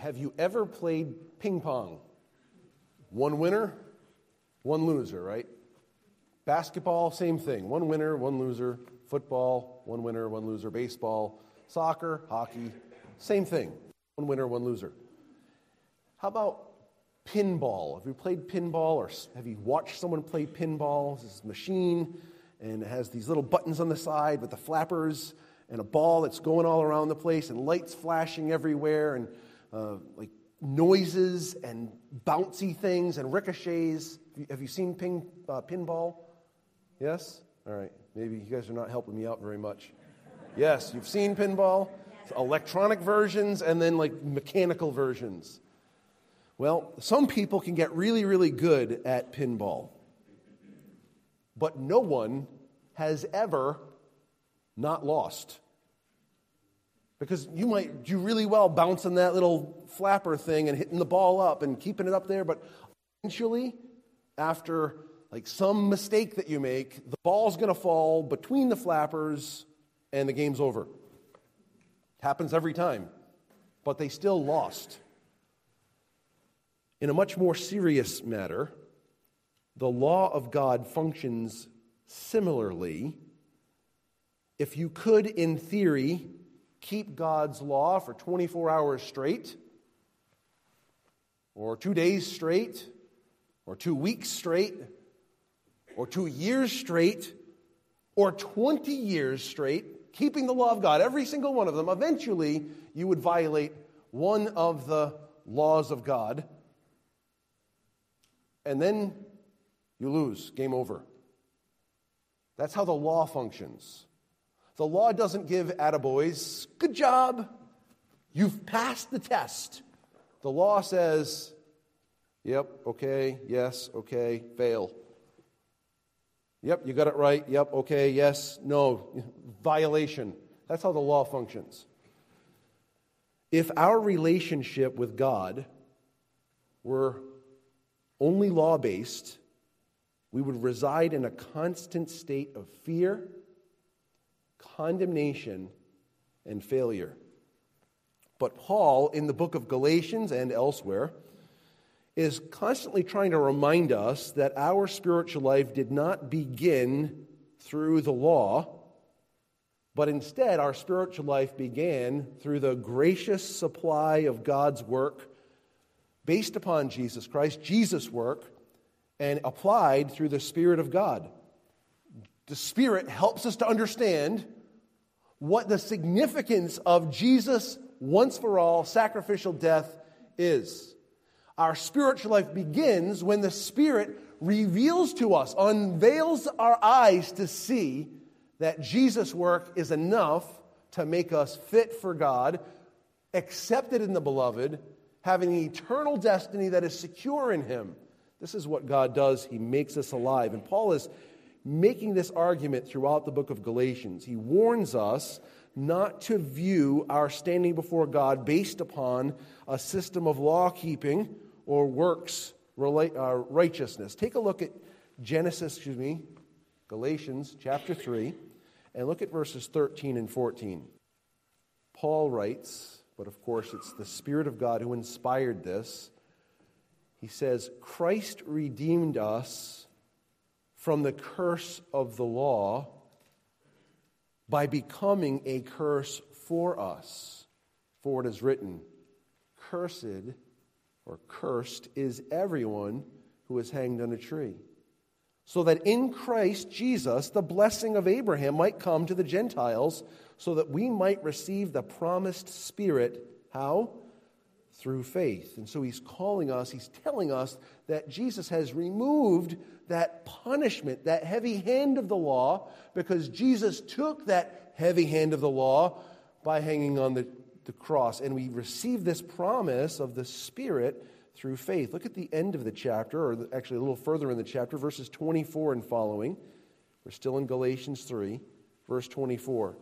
have you ever played ping pong? One winner, one loser, right? Basketball, same thing. One winner, one loser. Football, one winner, one loser. Baseball, soccer, hockey, same thing. One winner, one loser. How about pinball? Have you played pinball or have you watched someone play pinball? This machine and it has these little buttons on the side with the flappers and a ball that's going all around the place and lights flashing everywhere and uh, like noises and bouncy things and ricochets. Have you seen ping, uh, pinball? Yes? All right. Maybe you guys are not helping me out very much. Yes, you've seen pinball? Electronic versions and then like mechanical versions. Well, some people can get really, really good at pinball, but no one has ever not lost. Because you might do really well bouncing that little flapper thing and hitting the ball up and keeping it up there, but eventually, after like some mistake that you make, the ball's going to fall between the flappers and the game's over. Happens every time, but they still lost. In a much more serious matter, the law of God functions similarly. If you could, in theory, keep God's law for 24 hours straight, or two days straight, or two weeks straight, or two years straight, or 20 years straight, keeping the law of God, every single one of them, eventually you would violate one of the laws of God and then you lose. Game over. That's how the law functions. The law doesn't give attaboys, good job, you've passed the test. The law says, yep, okay, yes, okay, fail. Yep, you got it right. Yep, okay, yes, no, violation. That's how the law functions. If our relationship with God were only law based, we would reside in a constant state of fear, condemnation, and failure. But Paul, in the book of Galatians and elsewhere, is constantly trying to remind us that our spiritual life did not begin through the law, but instead our spiritual life began through the gracious supply of God's work based upon Jesus Christ, Jesus' work, and applied through the Spirit of God. The Spirit helps us to understand what the significance of Jesus' once for all sacrificial death is. Our spiritual life begins when the Spirit reveals to us, unveils our eyes to see that Jesus' work is enough to make us fit for God, accepted in the beloved, having an eternal destiny that is secure in Him. This is what God does. He makes us alive. And Paul is making this argument throughout the book of Galatians. He warns us not to view our standing before God based upon a system of law keeping or works uh, righteousness. Take a look at Genesis, excuse me, Galatians chapter 3, and look at verses 13 and 14. Paul writes, but of course it's the Spirit of God who inspired this. He says, Christ redeemed us from the curse of the law by becoming a curse for us. For it is written, Cursed or cursed is everyone who is hanged on a tree. So that in Christ Jesus the blessing of Abraham might come to the Gentiles so that we might receive the promised Spirit. How? Through faith. And so he's calling us, he's telling us that Jesus has removed that punishment, that heavy hand of the law, because Jesus took that heavy hand of the law by hanging on the, the cross. And we receive this promise of the Spirit through faith. Look at the end of the chapter, or actually a little further in the chapter, verses 24 and following. We're still in Galatians 3, verse 24.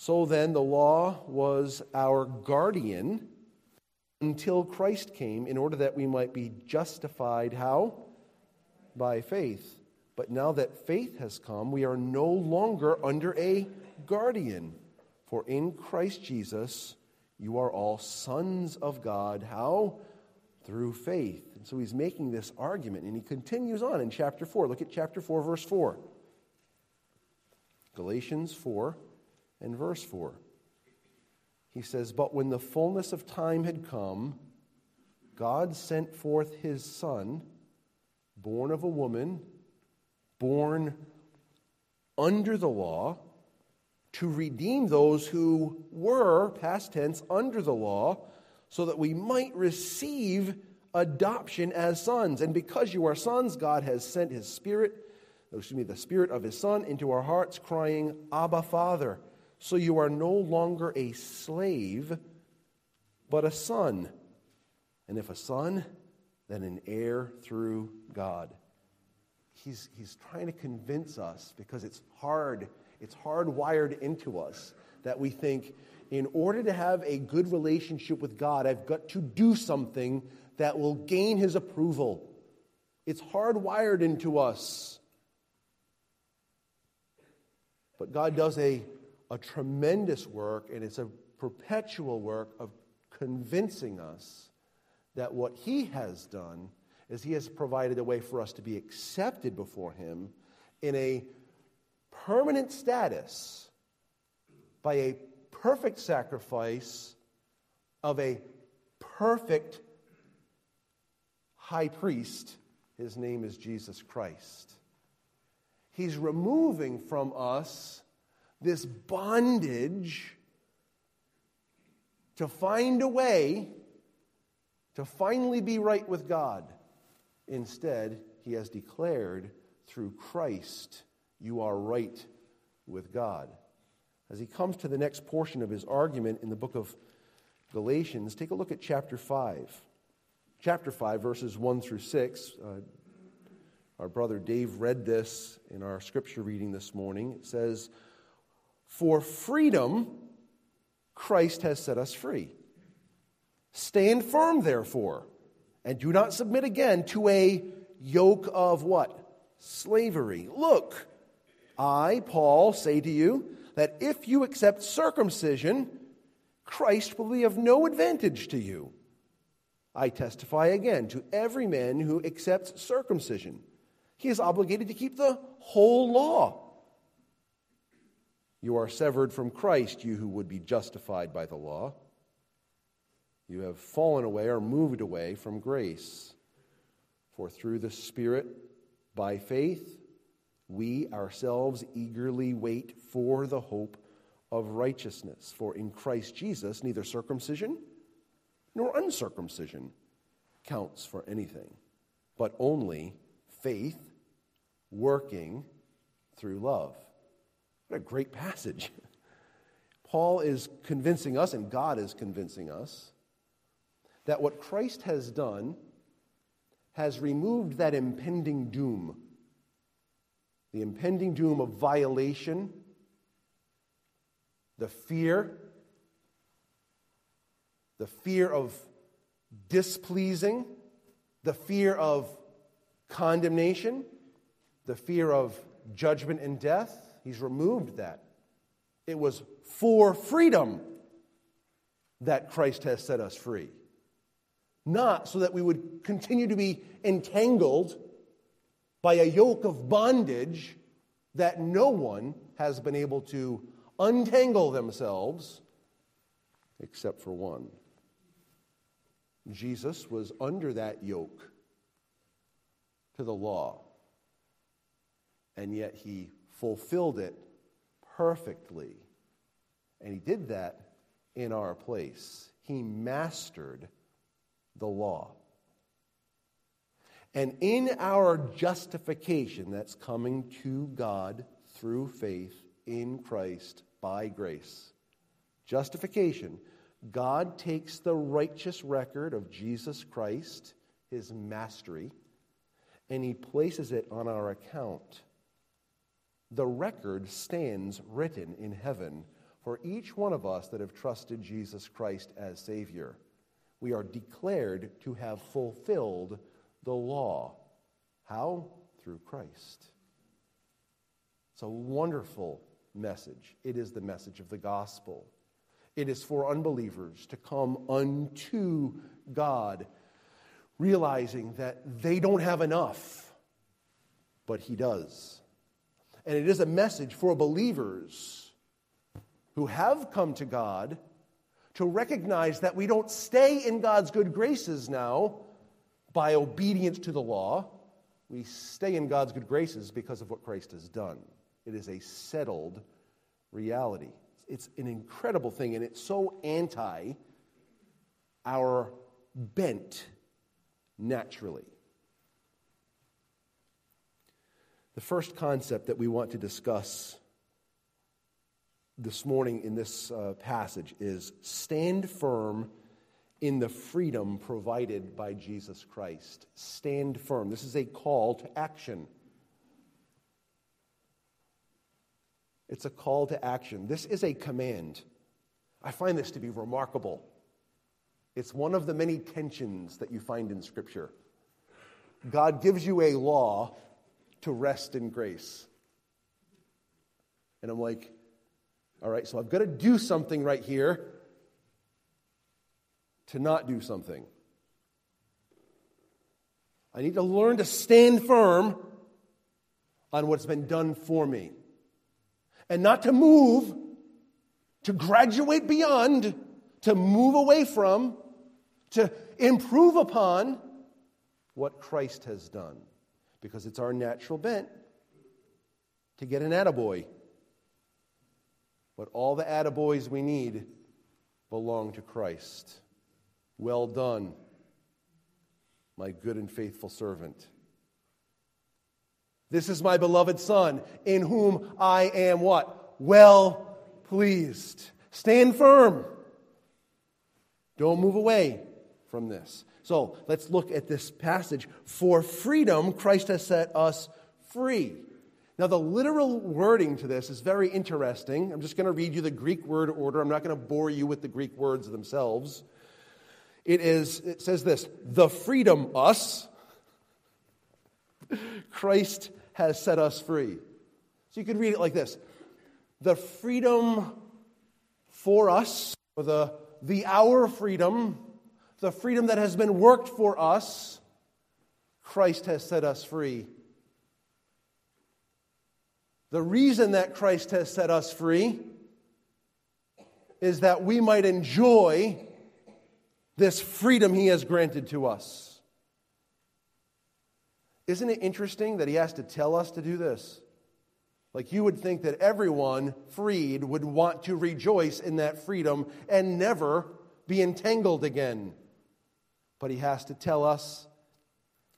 So then, the law was our guardian until Christ came in order that we might be justified. How? By faith. But now that faith has come, we are no longer under a guardian. For in Christ Jesus, You are all sons of God. How? Through faith. And so he's making this argument, and he continues on in chapter 4. Look at chapter 4, verse 4. Galatians 4 and verse 4. He says, But when the fullness of time had come, God sent forth his Son, born of a woman, born under the law, to redeem those who were, past tense, under the law, so that we might receive adoption as sons. And because you are sons, God has sent his Spirit, excuse me, the Spirit of his Son into our hearts, crying, Abba, Father. So you are no longer a slave, but a son. And if a son, then an heir through God. He's, he's trying to convince us because it's hard, it's hardwired into us that we think, in order to have a good relationship with God, I've got to do something that will gain his approval. It's hardwired into us. But God does a a tremendous work, and it's a perpetual work of convincing us that what He has done is He has provided a way for us to be accepted before Him in a permanent status by a perfect sacrifice of a perfect high priest. His name is Jesus Christ. He's removing from us this bondage to find a way to finally be right with God. Instead, he has declared through Christ, you are right with God. As he comes to the next portion of his argument in the book of Galatians, take a look at chapter 5. Chapter 5, verses 1 through 6. Uh, our brother Dave read this in our scripture reading this morning. It says, for freedom, Christ has set us free. Stand firm, therefore, and do not submit again to a yoke of what? Slavery. Look, I, Paul, say to you that if you accept circumcision, Christ will be of no advantage to you. I testify again to every man who accepts circumcision. He is obligated to keep the whole law. You are severed from Christ, you who would be justified by the law. You have fallen away or moved away from grace. For through the Spirit, by faith, we ourselves eagerly wait for the hope of righteousness. For in Christ Jesus, neither circumcision nor uncircumcision counts for anything, but only faith working through love. What a great passage. Paul is convincing us, and God is convincing us, that what Christ has done has removed that impending doom the impending doom of violation, the fear, the fear of displeasing, the fear of condemnation, the fear of judgment and death He's removed that. It was for freedom that Christ has set us free. Not so that we would continue to be entangled by a yoke of bondage that no one has been able to untangle themselves except for one. Jesus was under that yoke to the law, and yet he fulfilled it perfectly. And he did that in our place. He mastered the law. And in our justification, that's coming to God through faith in Christ by grace. Justification, God takes the righteous record of Jesus Christ, his mastery, and he places it on our account the record stands written in heaven for each one of us that have trusted Jesus Christ as Savior. We are declared to have fulfilled the law. How? Through Christ. It's a wonderful message. It is the message of the gospel. it is for unbelievers to come unto God, realizing that they don't have enough, but He does. And it is a message for believers who have come to God to recognize that we don't stay in God's good graces now by obedience to the law. We stay in God's good graces because of what Christ has done. It is a settled reality. It's an incredible thing, and it's so anti our bent naturally. The first concept that we want to discuss this morning in this uh, passage is stand firm in the freedom provided by Jesus Christ. Stand firm. This is a call to action. It's a call to action. This is a command. I find this to be remarkable. It's one of the many tensions that you find in Scripture. God gives you a law to rest in grace. And I'm like, all right, so I've got to do something right here to not do something. I need to learn to stand firm on what's been done for me and not to move, to graduate beyond, to move away from, to improve upon what Christ has done. Because it's our natural bent to get an attaboy. But all the attaboys we need belong to Christ. Well done, my good and faithful servant. This is my beloved Son, in whom I am what? Well pleased. Stand firm. Don't move away from this. So let's look at this passage. For freedom, Christ has set us free. Now, the literal wording to this is very interesting. I'm just going to read you the Greek word order. I'm not going to bore you with the Greek words themselves. It is, it says this the freedom, us, Christ has set us free. So you could read it like this The freedom for us, or the, the our freedom, the freedom that has been worked for us, Christ has set us free. The reason that Christ has set us free is that we might enjoy this freedom he has granted to us. Isn't it interesting that he has to tell us to do this? Like you would think that everyone freed would want to rejoice in that freedom and never be entangled again. But he has to tell us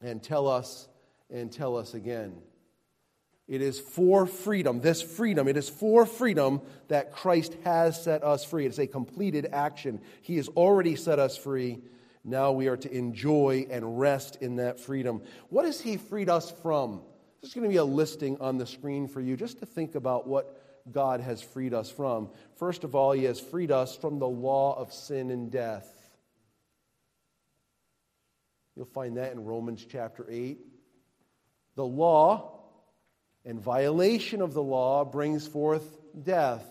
and tell us and tell us again. It is for freedom, this freedom, it is for freedom that Christ has set us free. It's a completed action. He has already set us free. Now we are to enjoy and rest in that freedom. What has He freed us from? There's going to be a listing on the screen for you just to think about what God has freed us from. First of all, He has freed us from the law of sin and death. You'll find that in Romans chapter 8. The law and violation of the law brings forth death.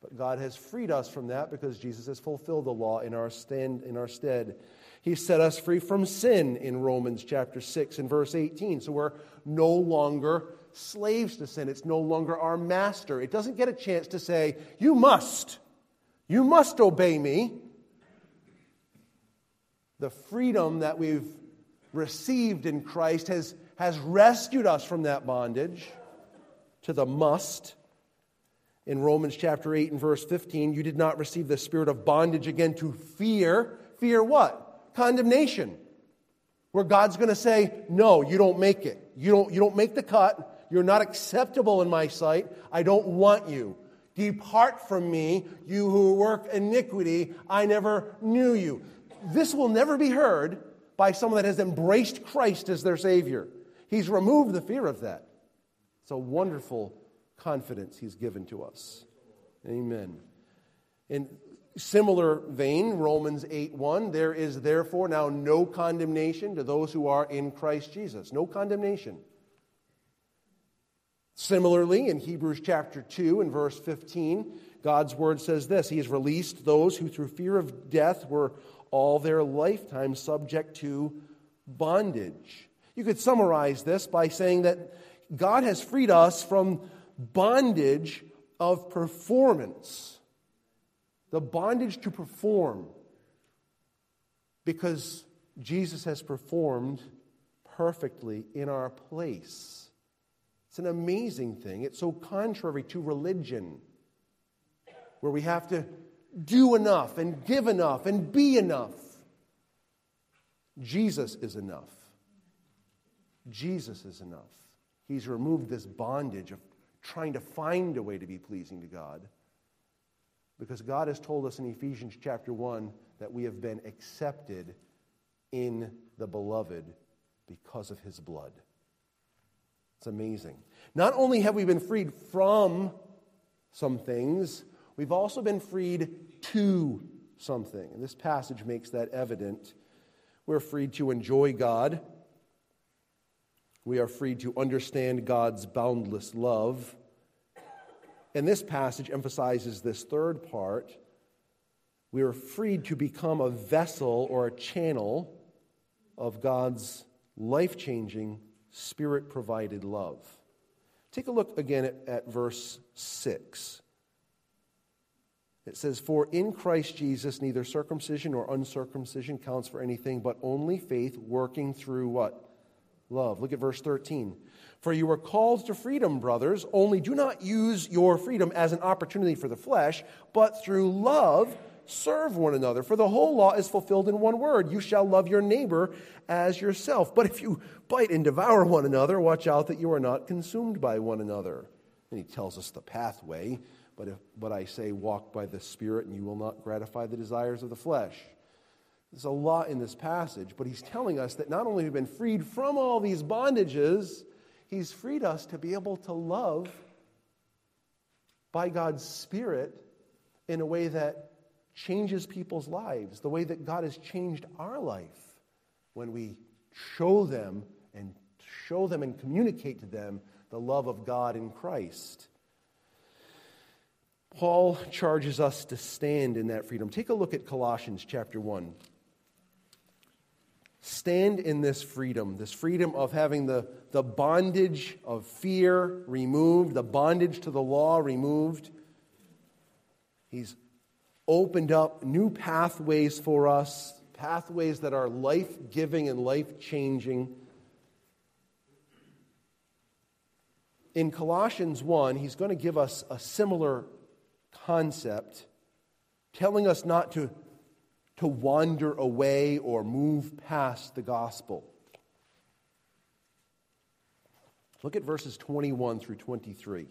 But God has freed us from that because Jesus has fulfilled the law in our, stand, in our stead. He set us free from sin in Romans chapter 6 and verse 18. So we're no longer slaves to sin. It's no longer our master. It doesn't get a chance to say, You must. You must obey me. The freedom that we've received in Christ has, has rescued us from that bondage to the must in Romans chapter 8 and verse 15, you did not receive the spirit of bondage again to fear. Fear what? Condemnation. Where God's going to say, No, you don't make it. You don't, you don't make the cut. You're not acceptable in my sight. I don't want you. Depart from me, you who work iniquity. I never knew you. This will never be heard by someone that has embraced Christ as their Savior. He's removed the fear of that. It's a wonderful confidence he's given to us. Amen. In similar vein, Romans 8 1, there is therefore now no condemnation to those who are in Christ Jesus. No condemnation. Similarly, in Hebrews chapter 2 and verse 15, God's word says this He has released those who, through fear of death, were all their lifetime subject to bondage. You could summarize this by saying that God has freed us from bondage of performance, the bondage to perform, because Jesus has performed perfectly in our place. It's an amazing thing. It's so contrary to religion, where we have to do enough and give enough and be enough. Jesus is enough. Jesus is enough. He's removed this bondage of trying to find a way to be pleasing to God. Because God has told us in Ephesians chapter 1 that we have been accepted in the beloved because of his blood. It's amazing. Not only have we been freed from some things, we've also been freed to something. And this passage makes that evident. We're freed to enjoy God. We are freed to understand God's boundless love. And this passage emphasizes this third part. We are freed to become a vessel or a channel of God's life changing, spirit provided love. Take a look again at, at verse 6. It says, For in Christ Jesus, neither circumcision or uncircumcision counts for anything, but only faith working through what? Love. Look at verse 13. For you were called to freedom, brothers, only do not use your freedom as an opportunity for the flesh, but through love serve one another. For the whole law is fulfilled in one word you shall love your neighbor as yourself. But if you bite and devour one another, watch out that you are not consumed by one another. And he tells us the pathway but, if, but I say, walk by the Spirit, and you will not gratify the desires of the flesh. There's a lot in this passage, but he's telling us that not only have we been freed from all these bondages, he's freed us to be able to love by God's Spirit in a way that changes people's lives, the way that God has changed our life when we show them and show them and communicate to them the love of God in Christ. Paul charges us to stand in that freedom. Take a look at Colossians chapter 1. Stand in this freedom, this freedom of having the, the bondage of fear removed, the bondage to the law removed. He's opened up new pathways for us, pathways that are life giving and life changing. In Colossians 1, he's going to give us a similar concept telling us not to, to wander away or move past the gospel. Look at verses 21 through 23.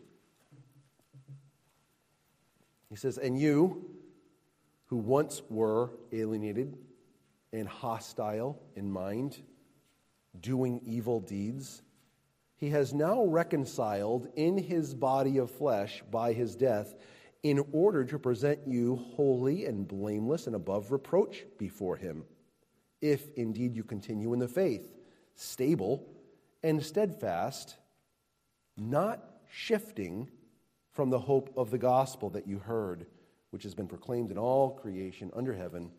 He says, And you, who once were alienated and hostile in mind, doing evil deeds, he has now reconciled in his body of flesh by his death in order to present you holy and blameless and above reproach before him, if indeed you continue in the faith, stable and steadfast, not shifting from the hope of the gospel that you heard, which has been proclaimed in all creation under heaven,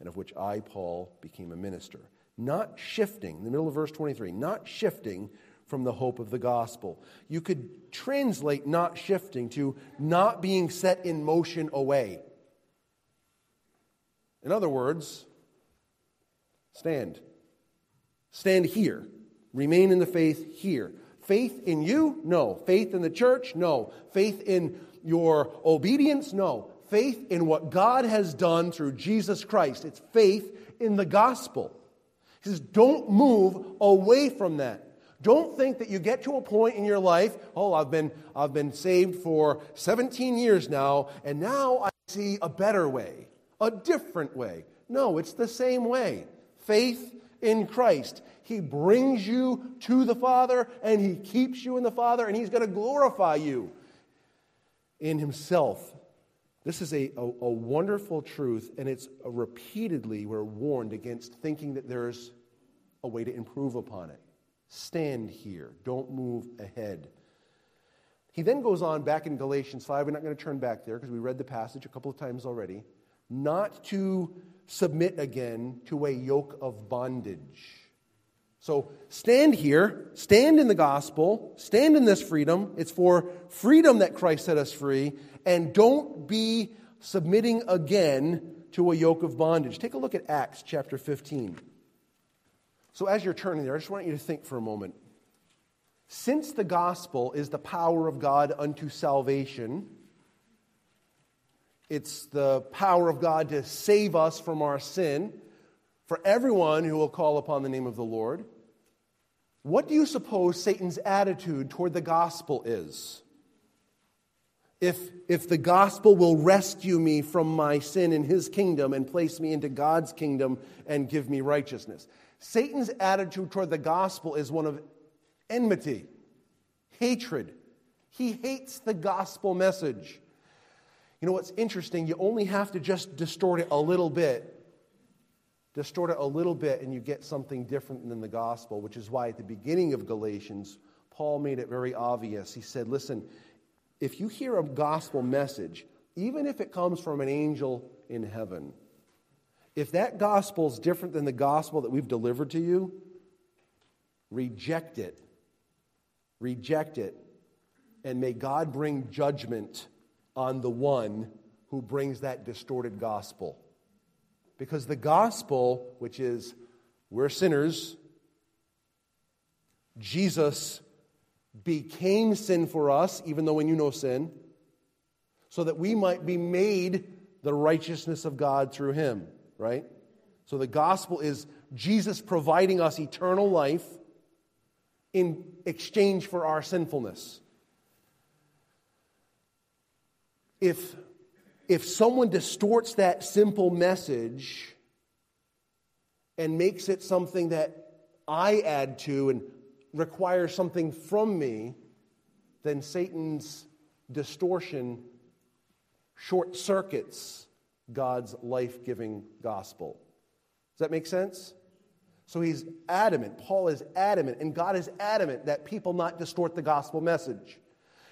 and of which I, Paul, became a minister. Not shifting, in the middle of verse 23, not shifting from the hope of the gospel. You could translate not shifting to not being set in motion away. In other words, stand. Stand here. Remain in the faith here. Faith in you? No. Faith in the church? No. Faith in your obedience? No. Faith in what God has done through Jesus Christ. It's faith in the gospel. He says, don't move away from that. Don't think that you get to a point in your life, oh, I've been, I've been saved for 17 years now, and now I see a better way, a different way. No, it's the same way. Faith in Christ. He brings you to the Father, and He keeps you in the Father, and He's going to glorify you in Himself. This is a, a, a wonderful truth, and it's repeatedly we're warned against thinking that there's a way to improve upon it. Stand here. Don't move ahead. He then goes on back in Galatians 5. We're not going to turn back there because we read the passage a couple of times already. Not to submit again to a yoke of bondage. So stand here, stand in the gospel, stand in this freedom. It's for freedom that Christ set us free, and don't be submitting again to a yoke of bondage. Take a look at Acts chapter 15. So as you're turning there, I just want you to think for a moment. Since the gospel is the power of God unto salvation, it's the power of God to save us from our sin for everyone who will call upon the name of the Lord. What do you suppose Satan's attitude toward the gospel is? If, if the gospel will rescue me from my sin in his kingdom and place me into God's kingdom and give me righteousness. Satan's attitude toward the gospel is one of enmity, hatred. He hates the gospel message. You know what's interesting? You only have to just distort it a little bit. Distort it a little bit, and you get something different than the gospel, which is why at the beginning of Galatians, Paul made it very obvious. He said, Listen, if you hear a gospel message, even if it comes from an angel in heaven, if that gospel is different than the gospel that we've delivered to you, reject it. Reject it. And may God bring judgment on the one who brings that distorted gospel. Because the gospel, which is we're sinners, Jesus became sin for us, even though we knew no sin, so that we might be made the righteousness of God through him, right? So the gospel is Jesus providing us eternal life in exchange for our sinfulness. if, if someone distorts that simple message and makes it something that I add to and requires something from me, then Satan's distortion short circuits God's life giving gospel. Does that make sense? So he's adamant. Paul is adamant, and God is adamant that people not distort the gospel message.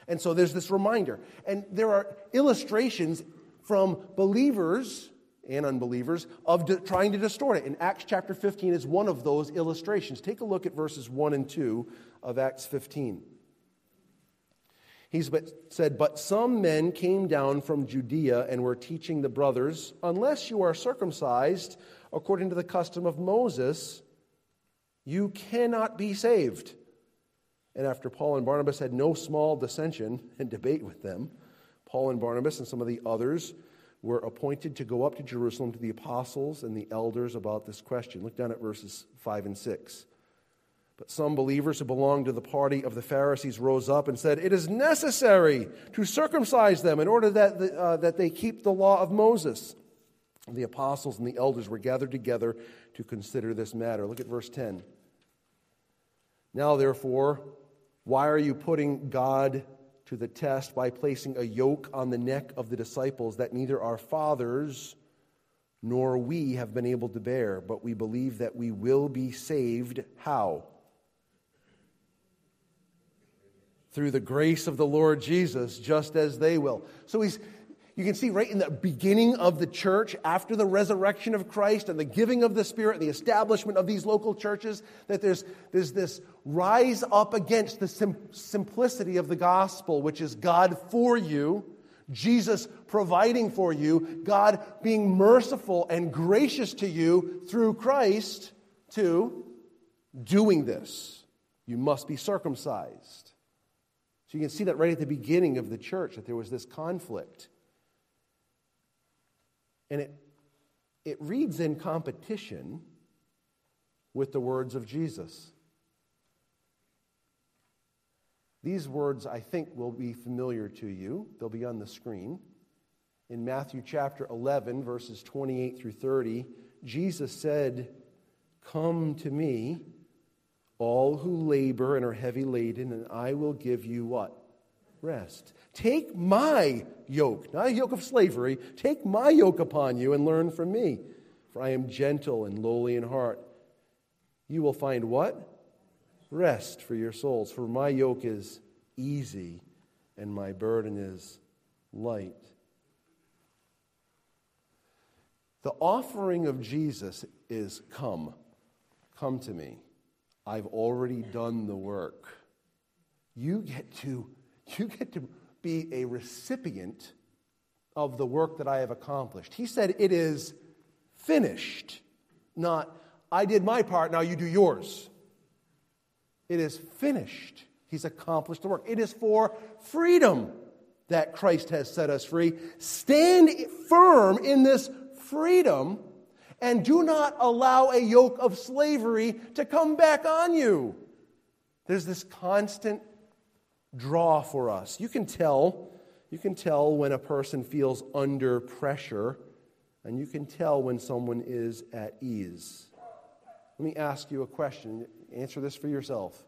And so there's this reminder. And there are illustrations from believers and unbelievers of de- trying to distort it. And Acts chapter 15 is one of those illustrations. Take a look at verses 1 and 2 of Acts 15. He said, But some men came down from Judea and were teaching the brothers, Unless you are circumcised according to the custom of Moses, you cannot be saved. And after Paul and Barnabas had no small dissension and debate with them, Paul and Barnabas and some of the others were appointed to go up to Jerusalem to the apostles and the elders about this question. Look down at verses 5 and 6. But some believers who belonged to the party of the Pharisees rose up and said, It is necessary to circumcise them in order that, the, uh, that they keep the law of Moses. The apostles and the elders were gathered together to consider this matter. Look at verse 10. Now, therefore, why are you putting God to the test by placing a yoke on the neck of the disciples that neither our fathers nor we have been able to bear? But we believe that we will be saved. How? Through the grace of the Lord Jesus, just as they will. So he's you can see right in the beginning of the church, after the resurrection of Christ and the giving of the Spirit and the establishment of these local churches, that there's, there's this rise up against the sim- simplicity of the gospel, which is God for you, Jesus providing for you, God being merciful and gracious to you through Christ, to doing this. You must be circumcised. So you can see that right at the beginning of the church, that there was this conflict. And it, it reads in competition with the words of Jesus. These words, I think, will be familiar to you. They'll be on the screen. In Matthew chapter 11, verses 28 through 30, Jesus said, Come to me, all who labor and are heavy laden, and I will give you what? Rest. Take my yoke, not a yoke of slavery, take my yoke upon you and learn from me. For I am gentle and lowly in heart. You will find what? Rest for your souls. For my yoke is easy and my burden is light. The offering of Jesus is come. Come to me. I've already done the work. You get to, you get to be a recipient of the work that I have accomplished. He said, It is finished, not, I did my part, now you do yours. It is finished. He's accomplished the work. It is for freedom that Christ has set us free. Stand firm in this freedom and do not allow a yoke of slavery to come back on you. There's this constant draw for us. You can tell, you can tell when a person feels under pressure, and you can tell when someone is at ease. Let me ask you a question. Answer this for yourself.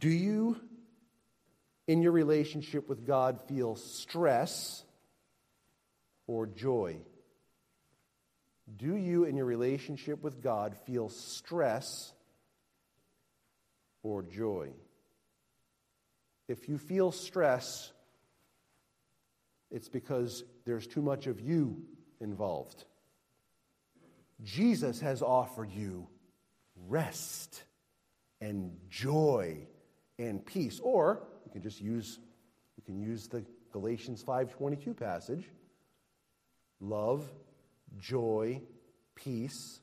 Do you, in your relationship with God, feel stress or joy? Do you, in your relationship with God, feel stress or joy? If you feel stress, it's because there's too much of you involved. Jesus has offered you rest and joy and peace. Or you can just use you can use the Galatians 5:22 passage. Love, joy, peace,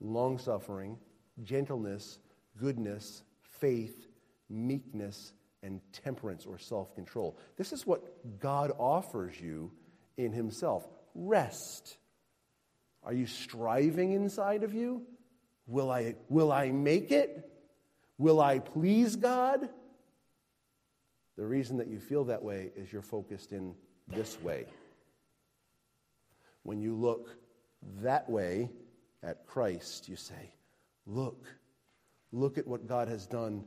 long-suffering, gentleness, goodness, faith, meekness, and temperance or self-control. This is what God offers you in himself. Rest. Are you striving inside of you? Will I, will I make it? Will I please God? The reason that you feel that way is you're focused in this way. When you look that way at Christ, you say, Look, look at what God has done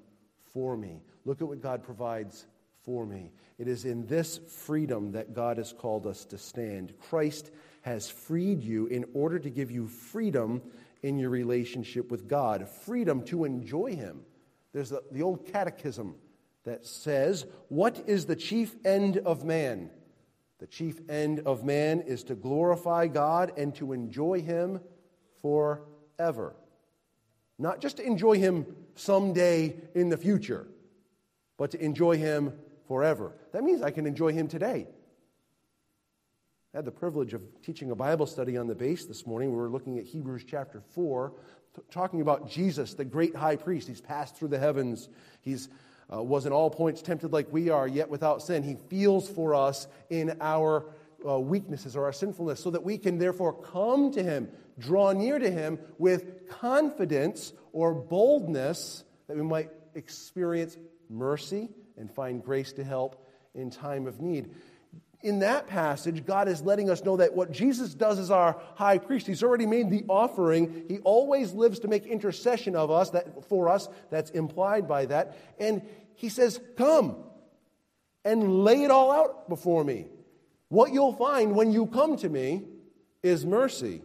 for me. Look at what God provides for me. It is in this freedom that God has called us to stand. Christ has freed you in order to give you freedom in your relationship with God, freedom to enjoy Him. There's the, the old catechism that says, What is the chief end of man? The chief end of man is to glorify God and to enjoy Him forever. Not just to enjoy Him someday in the future, but to enjoy Him forever. That means I can enjoy Him today. I had the privilege of teaching a Bible study on the base this morning. We were looking at Hebrews chapter 4, talking about Jesus, the great high priest. He's passed through the heavens. He's uh, was in all points tempted like we are, yet without sin. He feels for us in our uh, weaknesses or our sinfulness, so that we can therefore come to Him, draw near to Him with confidence or boldness that we might experience mercy and find grace to help in time of need in that passage, God is letting us know that what Jesus does as our high priest, he's already made the offering. He always lives to make intercession of us, that, for us. That's implied by that. And he says, Come and lay it all out before me. What you'll find when you come to me is mercy.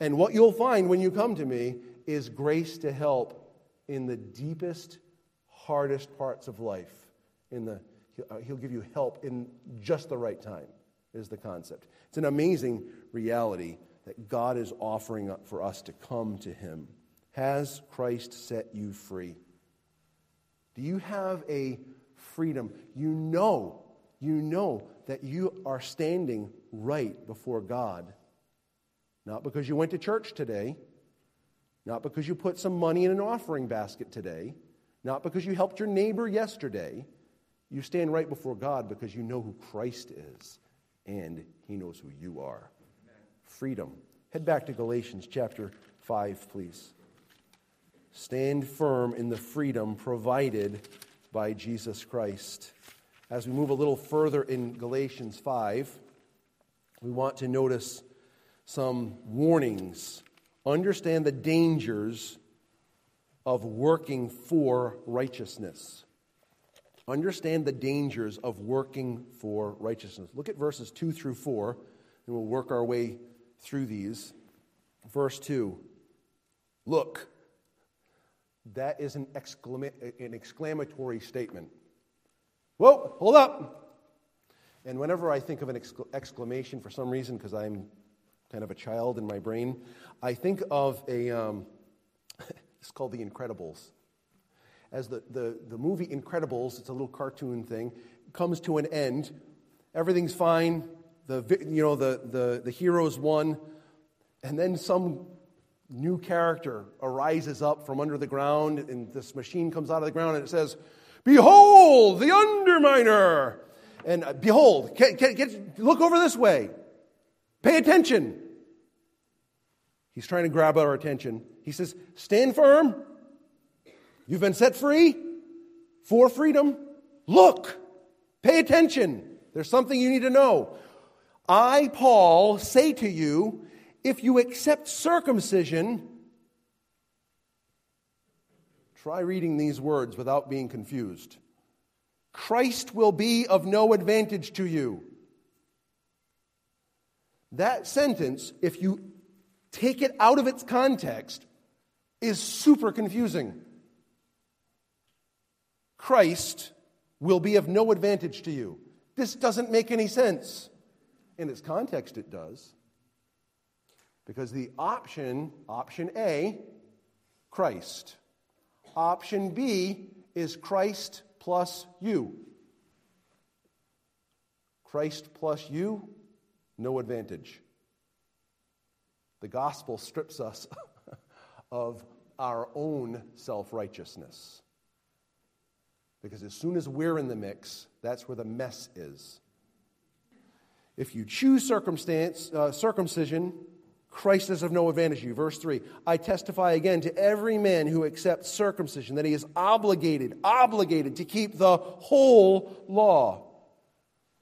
And what you'll find when you come to me is grace to help in the deepest, hardest parts of life, in the uh, he'll give you help in just the right time, is the concept. It's an amazing reality that God is offering up for us to come to Him. Has Christ set you free? Do you have a freedom? You know, you know that you are standing right before God. Not because you went to church today, not because you put some money in an offering basket today, not because you helped your neighbor yesterday you stand right before God because you know who Christ is and he knows who you are. Freedom. Head back to Galatians chapter 5, please. Stand firm in the freedom provided by Jesus Christ. As we move a little further in Galatians 5, we want to notice some warnings. Understand the dangers of working for righteousness. Understand the dangers of working for righteousness. Look at verses 2 through 4, and we'll work our way through these. Verse 2 Look, that is an, exclama- an exclamatory statement. Whoa, hold up. And whenever I think of an exclamation for some reason, because I'm kind of a child in my brain, I think of a, um, it's called The Incredibles. As the, the, the movie Incredibles, it's a little cartoon thing, comes to an end, everything's fine, the, you know, the, the, the heroes won, and then some new character arises up from under the ground, and this machine comes out of the ground, and it says, Behold, the underminer! And uh, behold, get, get, get, look over this way. Pay attention. He's trying to grab our attention. He says, Stand firm. You've been set free for freedom. Look. Pay attention. There's something you need to know. I, Paul, say to you, if you accept circumcision, try reading these words without being confused. Christ will be of no advantage to you. That sentence, if you take it out of its context, is super confusing. Christ will be of no advantage to you. This doesn't make any sense. In its context, it does. Because the option, option A, Christ. Option B is Christ plus you. Christ plus you, no advantage. The gospel strips us of our own self righteousness. Because as soon as we're in the mix, that's where the mess is. If you choose circumstance, uh, circumcision, Christ is of no advantage to you. Verse 3 I testify again to every man who accepts circumcision that he is obligated, obligated to keep the whole law.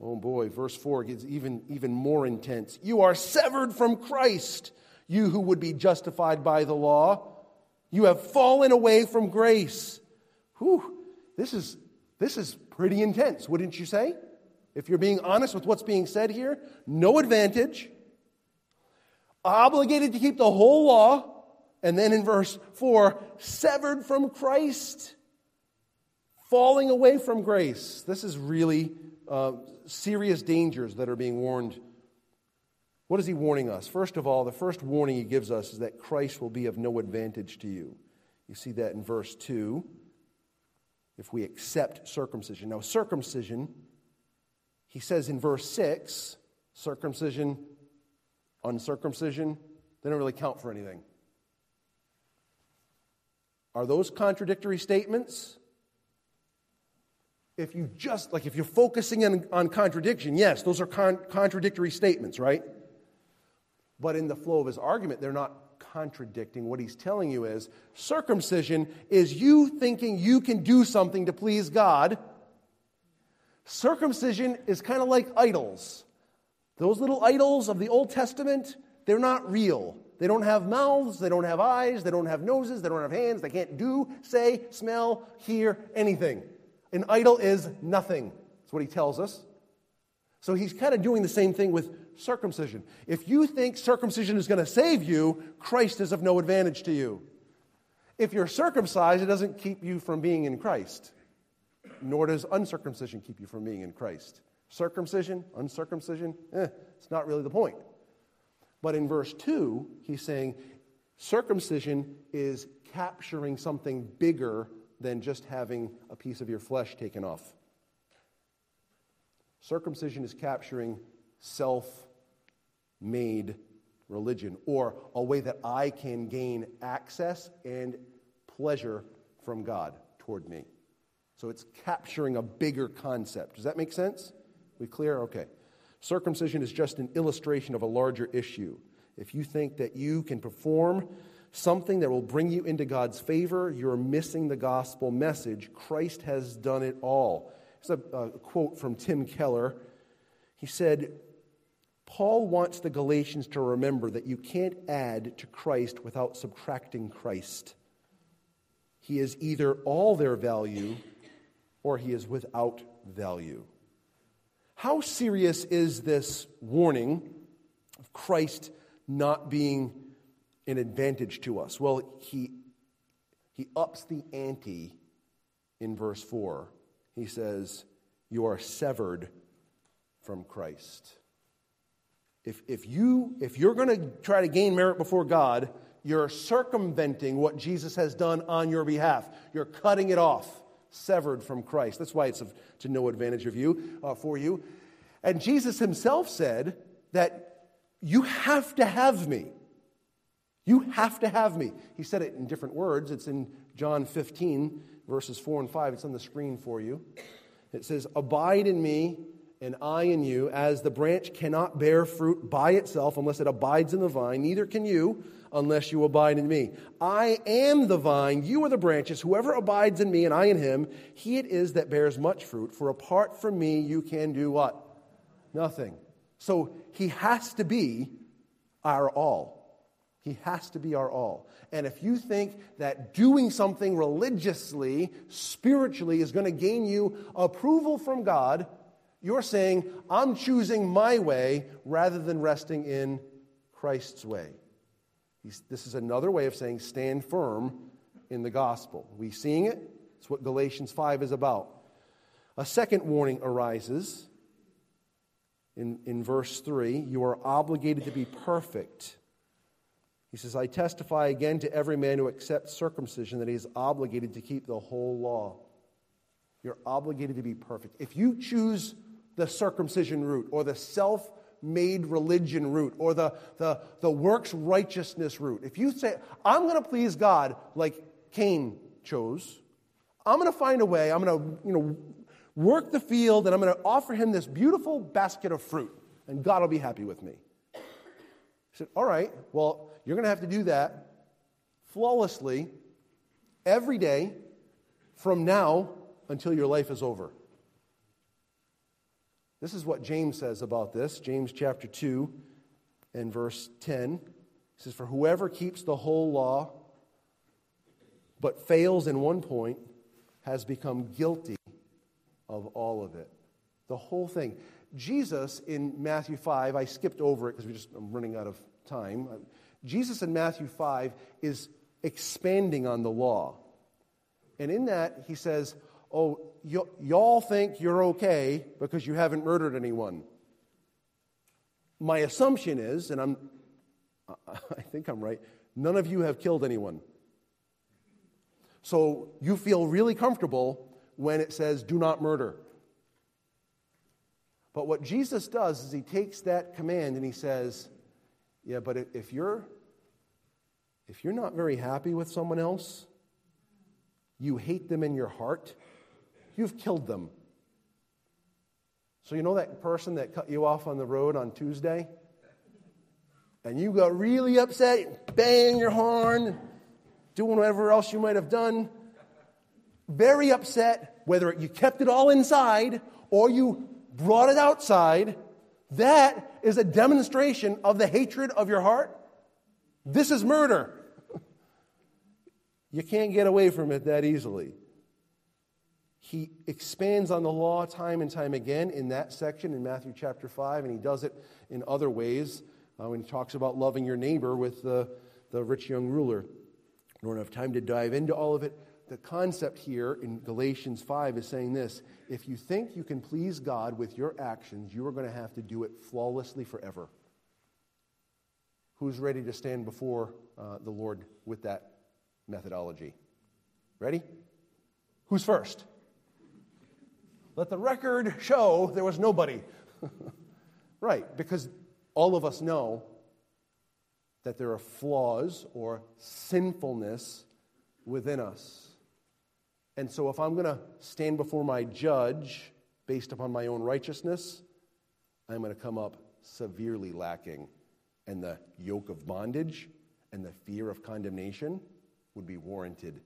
Oh boy, verse 4 gets even, even more intense. You are severed from Christ, you who would be justified by the law. You have fallen away from grace. Whew. This is, this is pretty intense, wouldn't you say? If you're being honest with what's being said here, no advantage, obligated to keep the whole law, and then in verse 4, severed from Christ, falling away from grace. This is really uh, serious dangers that are being warned. What is he warning us? First of all, the first warning he gives us is that Christ will be of no advantage to you. You see that in verse 2 if we accept circumcision. Now, circumcision, he says in verse 6, circumcision, uncircumcision, they don't really count for anything. Are those contradictory statements? If you just, like, if you're focusing on, on contradiction, yes, those are con- contradictory statements, right? But in the flow of his argument, they're not contradicting. What he's telling you is circumcision is you thinking you can do something to please God. Circumcision is kind of like idols. Those little idols of the Old Testament, they're not real. They don't have mouths, they don't have eyes, they don't have noses, they don't have hands, they can't do, say, smell, hear anything. An idol is nothing. That's what he tells us. So he's kind of doing the same thing with circumcision. If you think circumcision is going to save you, Christ is of no advantage to you. If you're circumcised, it doesn't keep you from being in Christ, nor does uncircumcision keep you from being in Christ. Circumcision, uncircumcision, eh, it's not really the point. But in verse 2, he's saying circumcision is capturing something bigger than just having a piece of your flesh taken off. Circumcision is capturing self made religion or a way that I can gain access and pleasure from God toward me. So it's capturing a bigger concept. Does that make sense? We clear? Okay. Circumcision is just an illustration of a larger issue. If you think that you can perform something that will bring you into God's favor, you're missing the gospel message. Christ has done it all. Here's a, a quote from Tim Keller. He said, Paul wants the Galatians to remember that you can't add to Christ without subtracting Christ. He is either all their value or he is without value. How serious is this warning of Christ not being an advantage to us? Well, he, he ups the ante in verse 4. He says, you are severed from Christ. If, if, you, if you're going to try to gain merit before God, you're circumventing what Jesus has done on your behalf. You're cutting it off, severed from Christ. That's why it's of, to no advantage of you, uh, for you. And Jesus himself said that you have to have me. You have to have me. He said it in different words. It's in John 15, verses 4 and 5. It's on the screen for you. It says, Abide in me, and I in you, as the branch cannot bear fruit by itself unless it abides in the vine, neither can you unless you abide in me. I am the vine, you are the branches. Whoever abides in me and I in him, he it is that bears much fruit. For apart from me, you can do what? Nothing. So he has to be our all. He has to be our all. And if you think that doing something religiously, spiritually, is going to gain you approval from God, you're saying, I'm choosing my way rather than resting in Christ's way. This is another way of saying stand firm in the gospel. We seeing it? It's what Galatians 5 is about. A second warning arises in, in verse 3 you are obligated to be perfect. He says, I testify again to every man who accepts circumcision that he is obligated to keep the whole law. You're obligated to be perfect. If you choose the circumcision route or the self made religion route or the, the, the works righteousness route, if you say, I'm going to please God like Cain chose, I'm going to find a way, I'm going to you know, work the field, and I'm going to offer him this beautiful basket of fruit, and God will be happy with me. He said, All right, well, you're going to have to do that flawlessly every day from now until your life is over. This is what James says about this. James chapter 2 and verse 10. He says, For whoever keeps the whole law but fails in one point has become guilty of all of it. The whole thing. Jesus in Matthew 5, I skipped over it because we just I'm running out of time. Jesus in Matthew 5 is expanding on the law. And in that, he says, oh, y- y'all think you're okay because you haven't murdered anyone. My assumption is, and I'm, I think I'm right, none of you have killed anyone. So you feel really comfortable when it says, do not murder. But what Jesus does is he takes that command and he says, yeah, but if you're if you're not very happy with someone else, you hate them in your heart, you've killed them. So, you know that person that cut you off on the road on Tuesday? And you got really upset, bang your horn, doing whatever else you might have done. Very upset, whether you kept it all inside or you brought it outside. That is a demonstration of the hatred of your heart. This is murder. you can't get away from it that easily he expands on the law time and time again in that section in Matthew chapter 5, and he does it in other ways uh, when he talks about loving your neighbor with the, the rich young ruler. I don't have time to dive into all of it. The concept here in Galatians 5 is saying this if you think you can please God with your actions, you are going to have to do it flawlessly forever. Who's ready to stand before uh, the Lord with that methodology? Ready? Who's first? Let the record show there was nobody. right, because all of us know that there are flaws or sinfulness within us. And so, if I'm going to stand before my judge based upon my own righteousness, I'm going to come up severely lacking. And the yoke of bondage and the fear of condemnation would be warranted.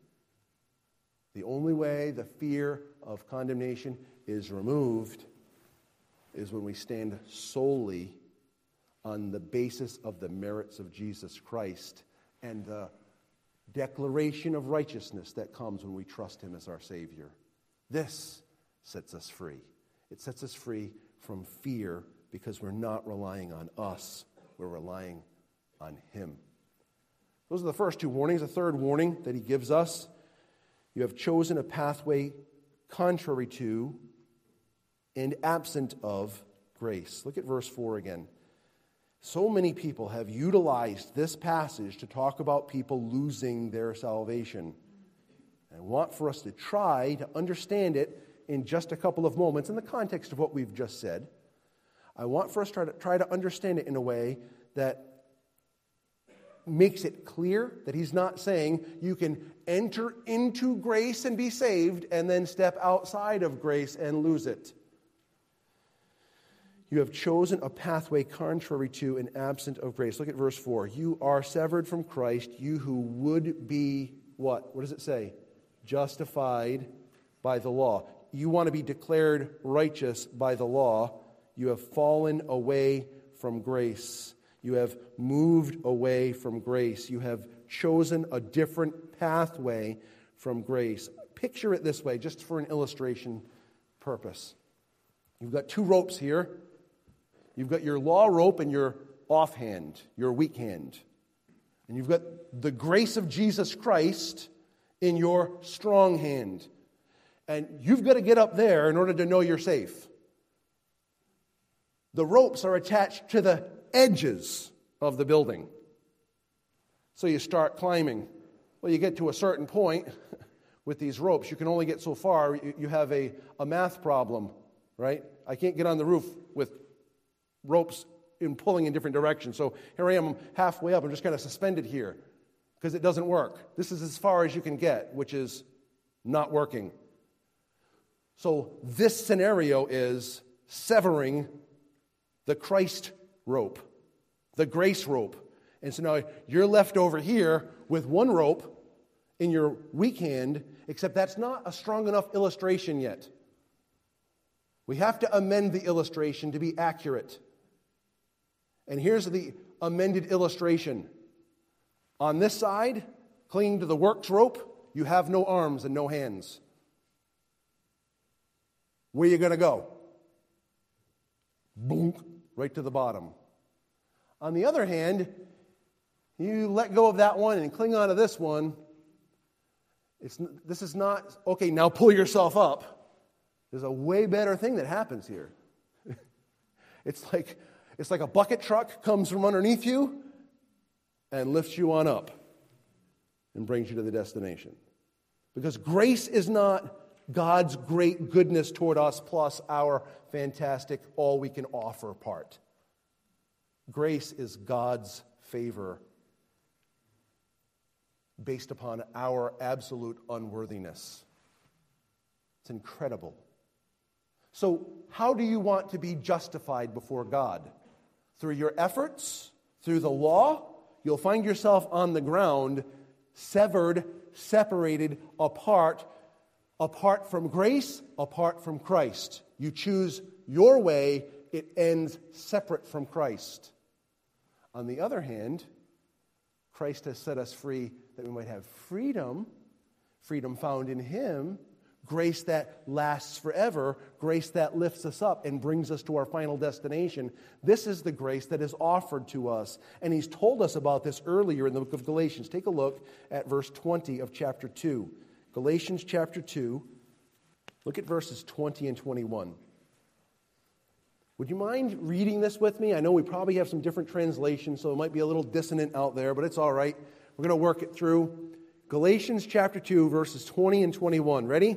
The only way the fear of condemnation is removed is when we stand solely on the basis of the merits of Jesus Christ and the declaration of righteousness that comes when we trust Him as our Savior. This sets us free. It sets us free from fear because we're not relying on us, we're relying on Him. Those are the first two warnings. The third warning that He gives us you have chosen a pathway contrary to and absent of grace. Look at verse 4 again. So many people have utilized this passage to talk about people losing their salvation. I want for us to try to understand it in just a couple of moments in the context of what we've just said. I want for us to try to, try to understand it in a way that makes it clear that he's not saying you can enter into grace and be saved and then step outside of grace and lose it. You have chosen a pathway contrary to and absent of grace. Look at verse 4. You are severed from Christ, you who would be what? What does it say? Justified by the law. You want to be declared righteous by the law. You have fallen away from grace. You have moved away from grace. You have chosen a different pathway from grace. Picture it this way, just for an illustration purpose. You've got two ropes here. You've got your law rope and your offhand, your weak hand. And you've got the grace of Jesus Christ in your strong hand. And you've got to get up there in order to know you're safe. The ropes are attached to the edges of the building. So you start climbing. Well, you get to a certain point with these ropes. You can only get so far. You have a, a math problem, right? I can't get on the roof with ropes in pulling in different directions. So here I am, I'm halfway up. I'm just kind of suspended here because it doesn't work. This is as far as you can get, which is not working. So this scenario is severing the Christ rope, the grace rope. And so now you're left over here with one rope in your weak hand, except that's not a strong enough illustration yet. We have to amend the illustration to be accurate. And here's the amended illustration. On this side, clinging to the works rope, you have no arms and no hands. Where are you going to go? Boom, right to the bottom. On the other hand, you let go of that one and cling on to this one. It's, this is not, okay, now pull yourself up. There's a way better thing that happens here. it's like it's like a bucket truck comes from underneath you and lifts you on up and brings you to the destination. Because grace is not God's great goodness toward us plus our fantastic, all we can offer part. Grace is God's favor based upon our absolute unworthiness. It's incredible. So, how do you want to be justified before God? Through your efforts, through the law, you'll find yourself on the ground, severed, separated, apart, apart from grace, apart from Christ. You choose your way, it ends separate from Christ. On the other hand, Christ has set us free that we might have freedom, freedom found in Him, grace that lasts forever, grace that lifts us up and brings us to our final destination. This is the grace that is offered to us. And he's told us about this earlier in the book of Galatians. Take a look at verse 20 of chapter 2. Galatians chapter 2. Look at verses 20 and 21. Would you mind reading this with me? I know we probably have some different translations, so it might be a little dissonant out there, but it's all right. We're going to work it through. Galatians chapter 2, verses 20 and 21. Ready?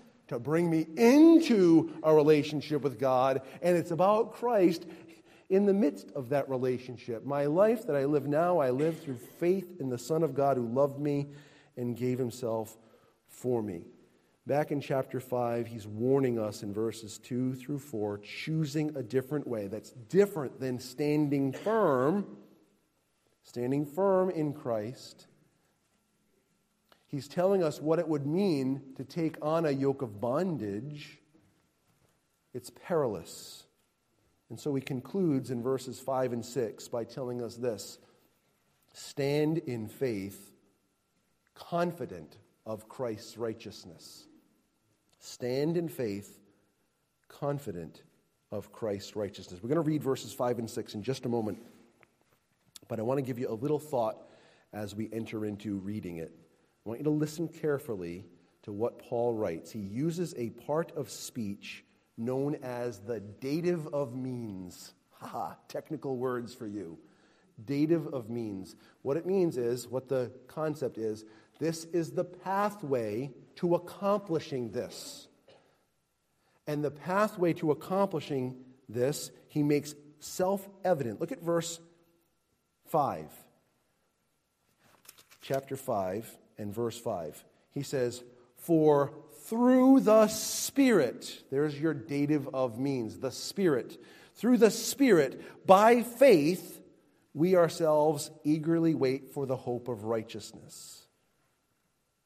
to bring me into a relationship with God, and it's about Christ in the midst of that relationship. My life that I live now, I live through faith in the Son of God who loved me and gave himself for me. Back in chapter 5, he's warning us in verses 2 through 4, choosing a different way that's different than standing firm, standing firm in Christ He's telling us what it would mean to take on a yoke of bondage it's perilous. And so he concludes in verses 5 and 6 by telling us this Stand in faith, confident of Christ's righteousness. Stand in faith, confident of Christ's righteousness. We're going to read verses 5 and 6 in just a moment, but I want to give you a little thought as we enter into reading it. I want you to listen carefully to what Paul writes. He uses a part of speech known as the dative of means. Ha, technical words for you. Dative of means. What it means is, what the concept is, this is the pathway to accomplishing this. And the pathway to accomplishing this, he makes self evident. Look at verse 5. Chapter 5 and verse 5. He says, For through the Spirit, there's your dative of means, the Spirit. Through the Spirit, by faith, we ourselves eagerly wait for the hope of righteousness.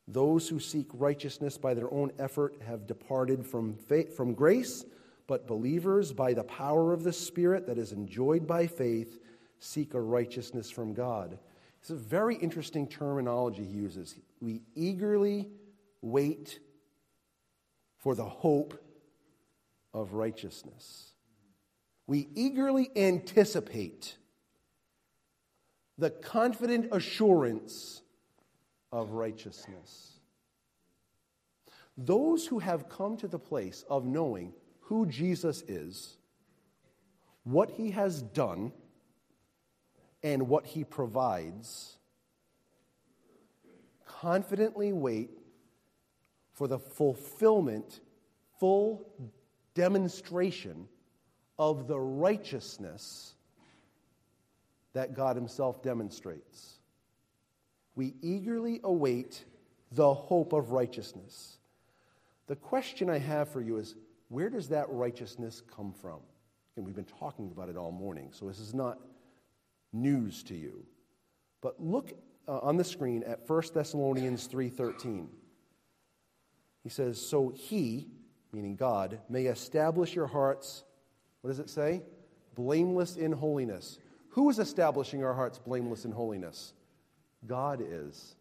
Those who seek righteousness by their own effort have departed from, faith, from grace, but believers, by the power of the Spirit that is enjoyed by faith, seek a righteousness from God. It's a very interesting terminology he uses. We eagerly wait for the hope of righteousness. We eagerly anticipate the confident assurance of righteousness. Those who have come to the place of knowing who Jesus is, what he has done, and what he provides, confidently wait for the fulfillment, full demonstration of the righteousness that God Himself demonstrates we eagerly await the hope of righteousness. The question I have for you is where does that righteousness come from? And we've been talking about it all morning, so this is not news to you. But look uh, on the screen at 1 Thessalonians 3:13. He says, "So he, meaning God, may establish your hearts, what does it say? Blameless in holiness." Who is establishing our hearts blameless in holiness? God is.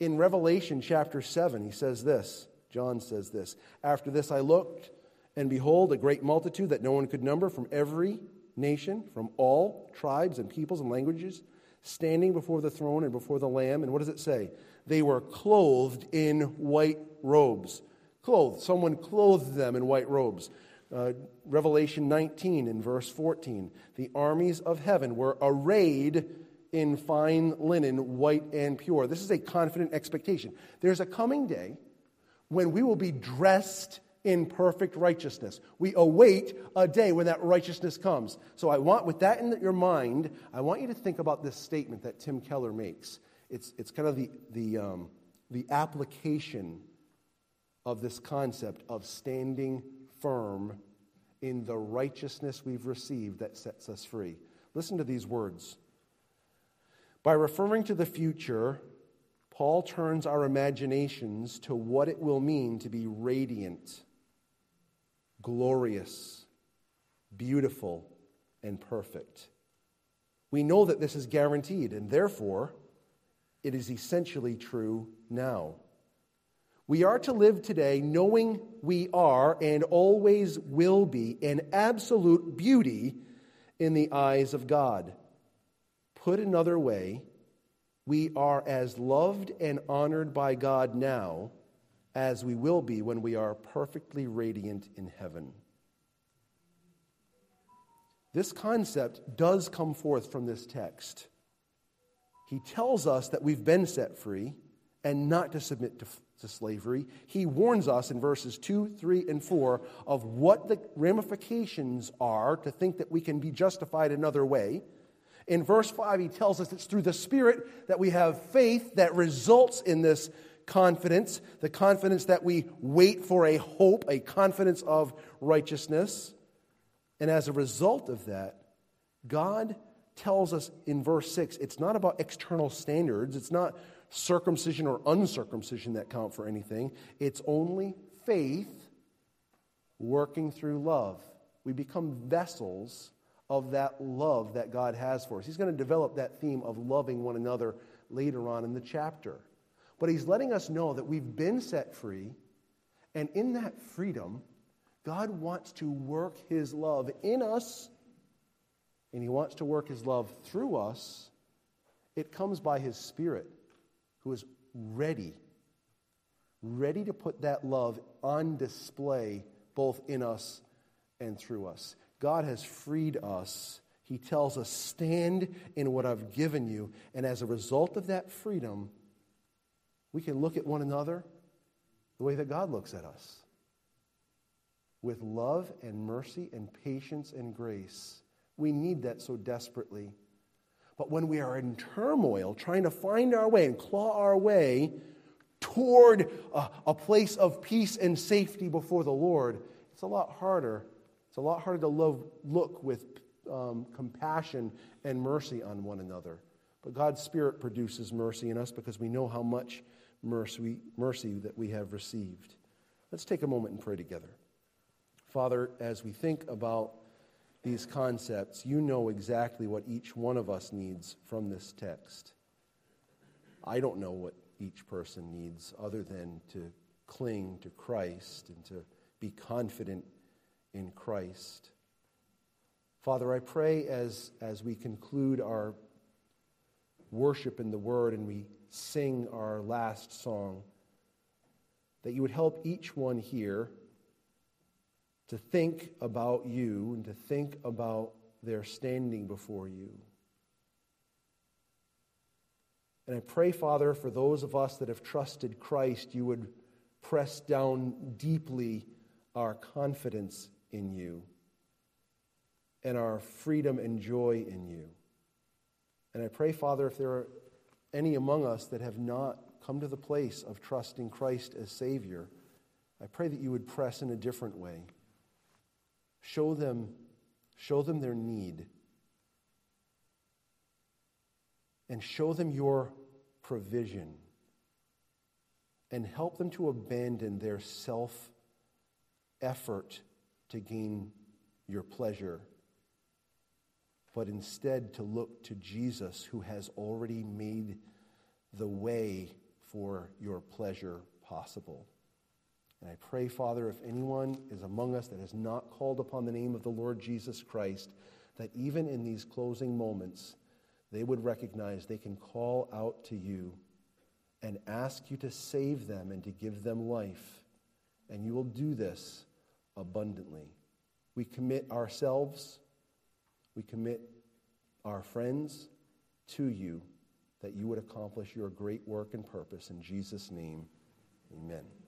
In Revelation chapter 7, he says this John says this After this I looked, and behold, a great multitude that no one could number from every nation, from all tribes and peoples and languages, standing before the throne and before the Lamb. And what does it say? They were clothed in white robes. Clothed. Someone clothed them in white robes. Uh, Revelation 19 in verse 14. The armies of heaven were arrayed in fine linen, white and pure. This is a confident expectation. There's a coming day when we will be dressed in perfect righteousness. We await a day when that righteousness comes. So I want, with that in your mind, I want you to think about this statement that Tim Keller makes. It's, it's kind of the, the, um, the application of this concept of standing firm in the righteousness we've received that sets us free. Listen to these words. By referring to the future, Paul turns our imaginations to what it will mean to be radiant, glorious, beautiful, and perfect. We know that this is guaranteed, and therefore, it is essentially true now. We are to live today knowing we are and always will be an absolute beauty in the eyes of God. Put another way, we are as loved and honored by God now as we will be when we are perfectly radiant in heaven. This concept does come forth from this text. He tells us that we've been set free and not to submit to, to, slavery. He warns us in verses 2, 3, and 4 of what the ramifications are to think that we can be justified another way. In verse 5, he tells us it's through the Spirit that we have faith that results in this confidence, the confidence that we wait for a hope, a confidence of righteousness. And as a result of that, God tells us in verse 6 it's not about external standards, it's not circumcision or uncircumcision that count for anything, it's only faith working through love. We become vessels of that love that God has for us. He's going to develop that theme of loving one another later on in the chapter. But he's letting us know that we've been set free, and in that freedom, God wants to work his love in us, and he wants to work his love through us. It comes by his Spirit, who is ready, ready to put that love on display both in us and through us. God has freed us. He tells us, Stand in what I've given you. And as a result of that freedom, we can look at one another the way that God looks at us with love and mercy and patience and grace. We need that so desperately. But when we are in turmoil, trying to find our way and claw our way toward a, a place of peace and safety before the Lord, it's a lot harder. It's a lot harder to love, look with um, compassion and mercy on one another. But God's Spirit produces mercy in us because we know how much mercy, mercy that we have received. Let's take a moment and pray together. Father, as we think about these concepts, you know exactly what each one of us needs from this text. I don't know what each person needs other than to cling to Christ and to be confident in Christ. Father, I pray as, as we conclude our worship in the Word and we sing our last song, that you would help each one here to think about you and to think about their standing before you. And I pray, Father, for those of us that have trusted Christ, you would press down deeply our confidence in you and our freedom and joy in you. And I pray, Father, if there are any among us that have not come to the place of trusting Christ as Savior, I pray that you would press in a different way. Show them, show them their need. And show them your provision. And help them to abandon their self effort to gain your pleasure, but instead to look to Jesus who has already made the way for your pleasure possible. And I pray, Father, if anyone is among us that has not called upon the name of the Lord Jesus Christ, that even in these closing moments, they would recognize they can call out to you and ask you to save them and to give them life. And you will do this abundantly. We commit ourselves, we commit our friends to you that you would accomplish your great work and purpose. In Jesus' name, amen.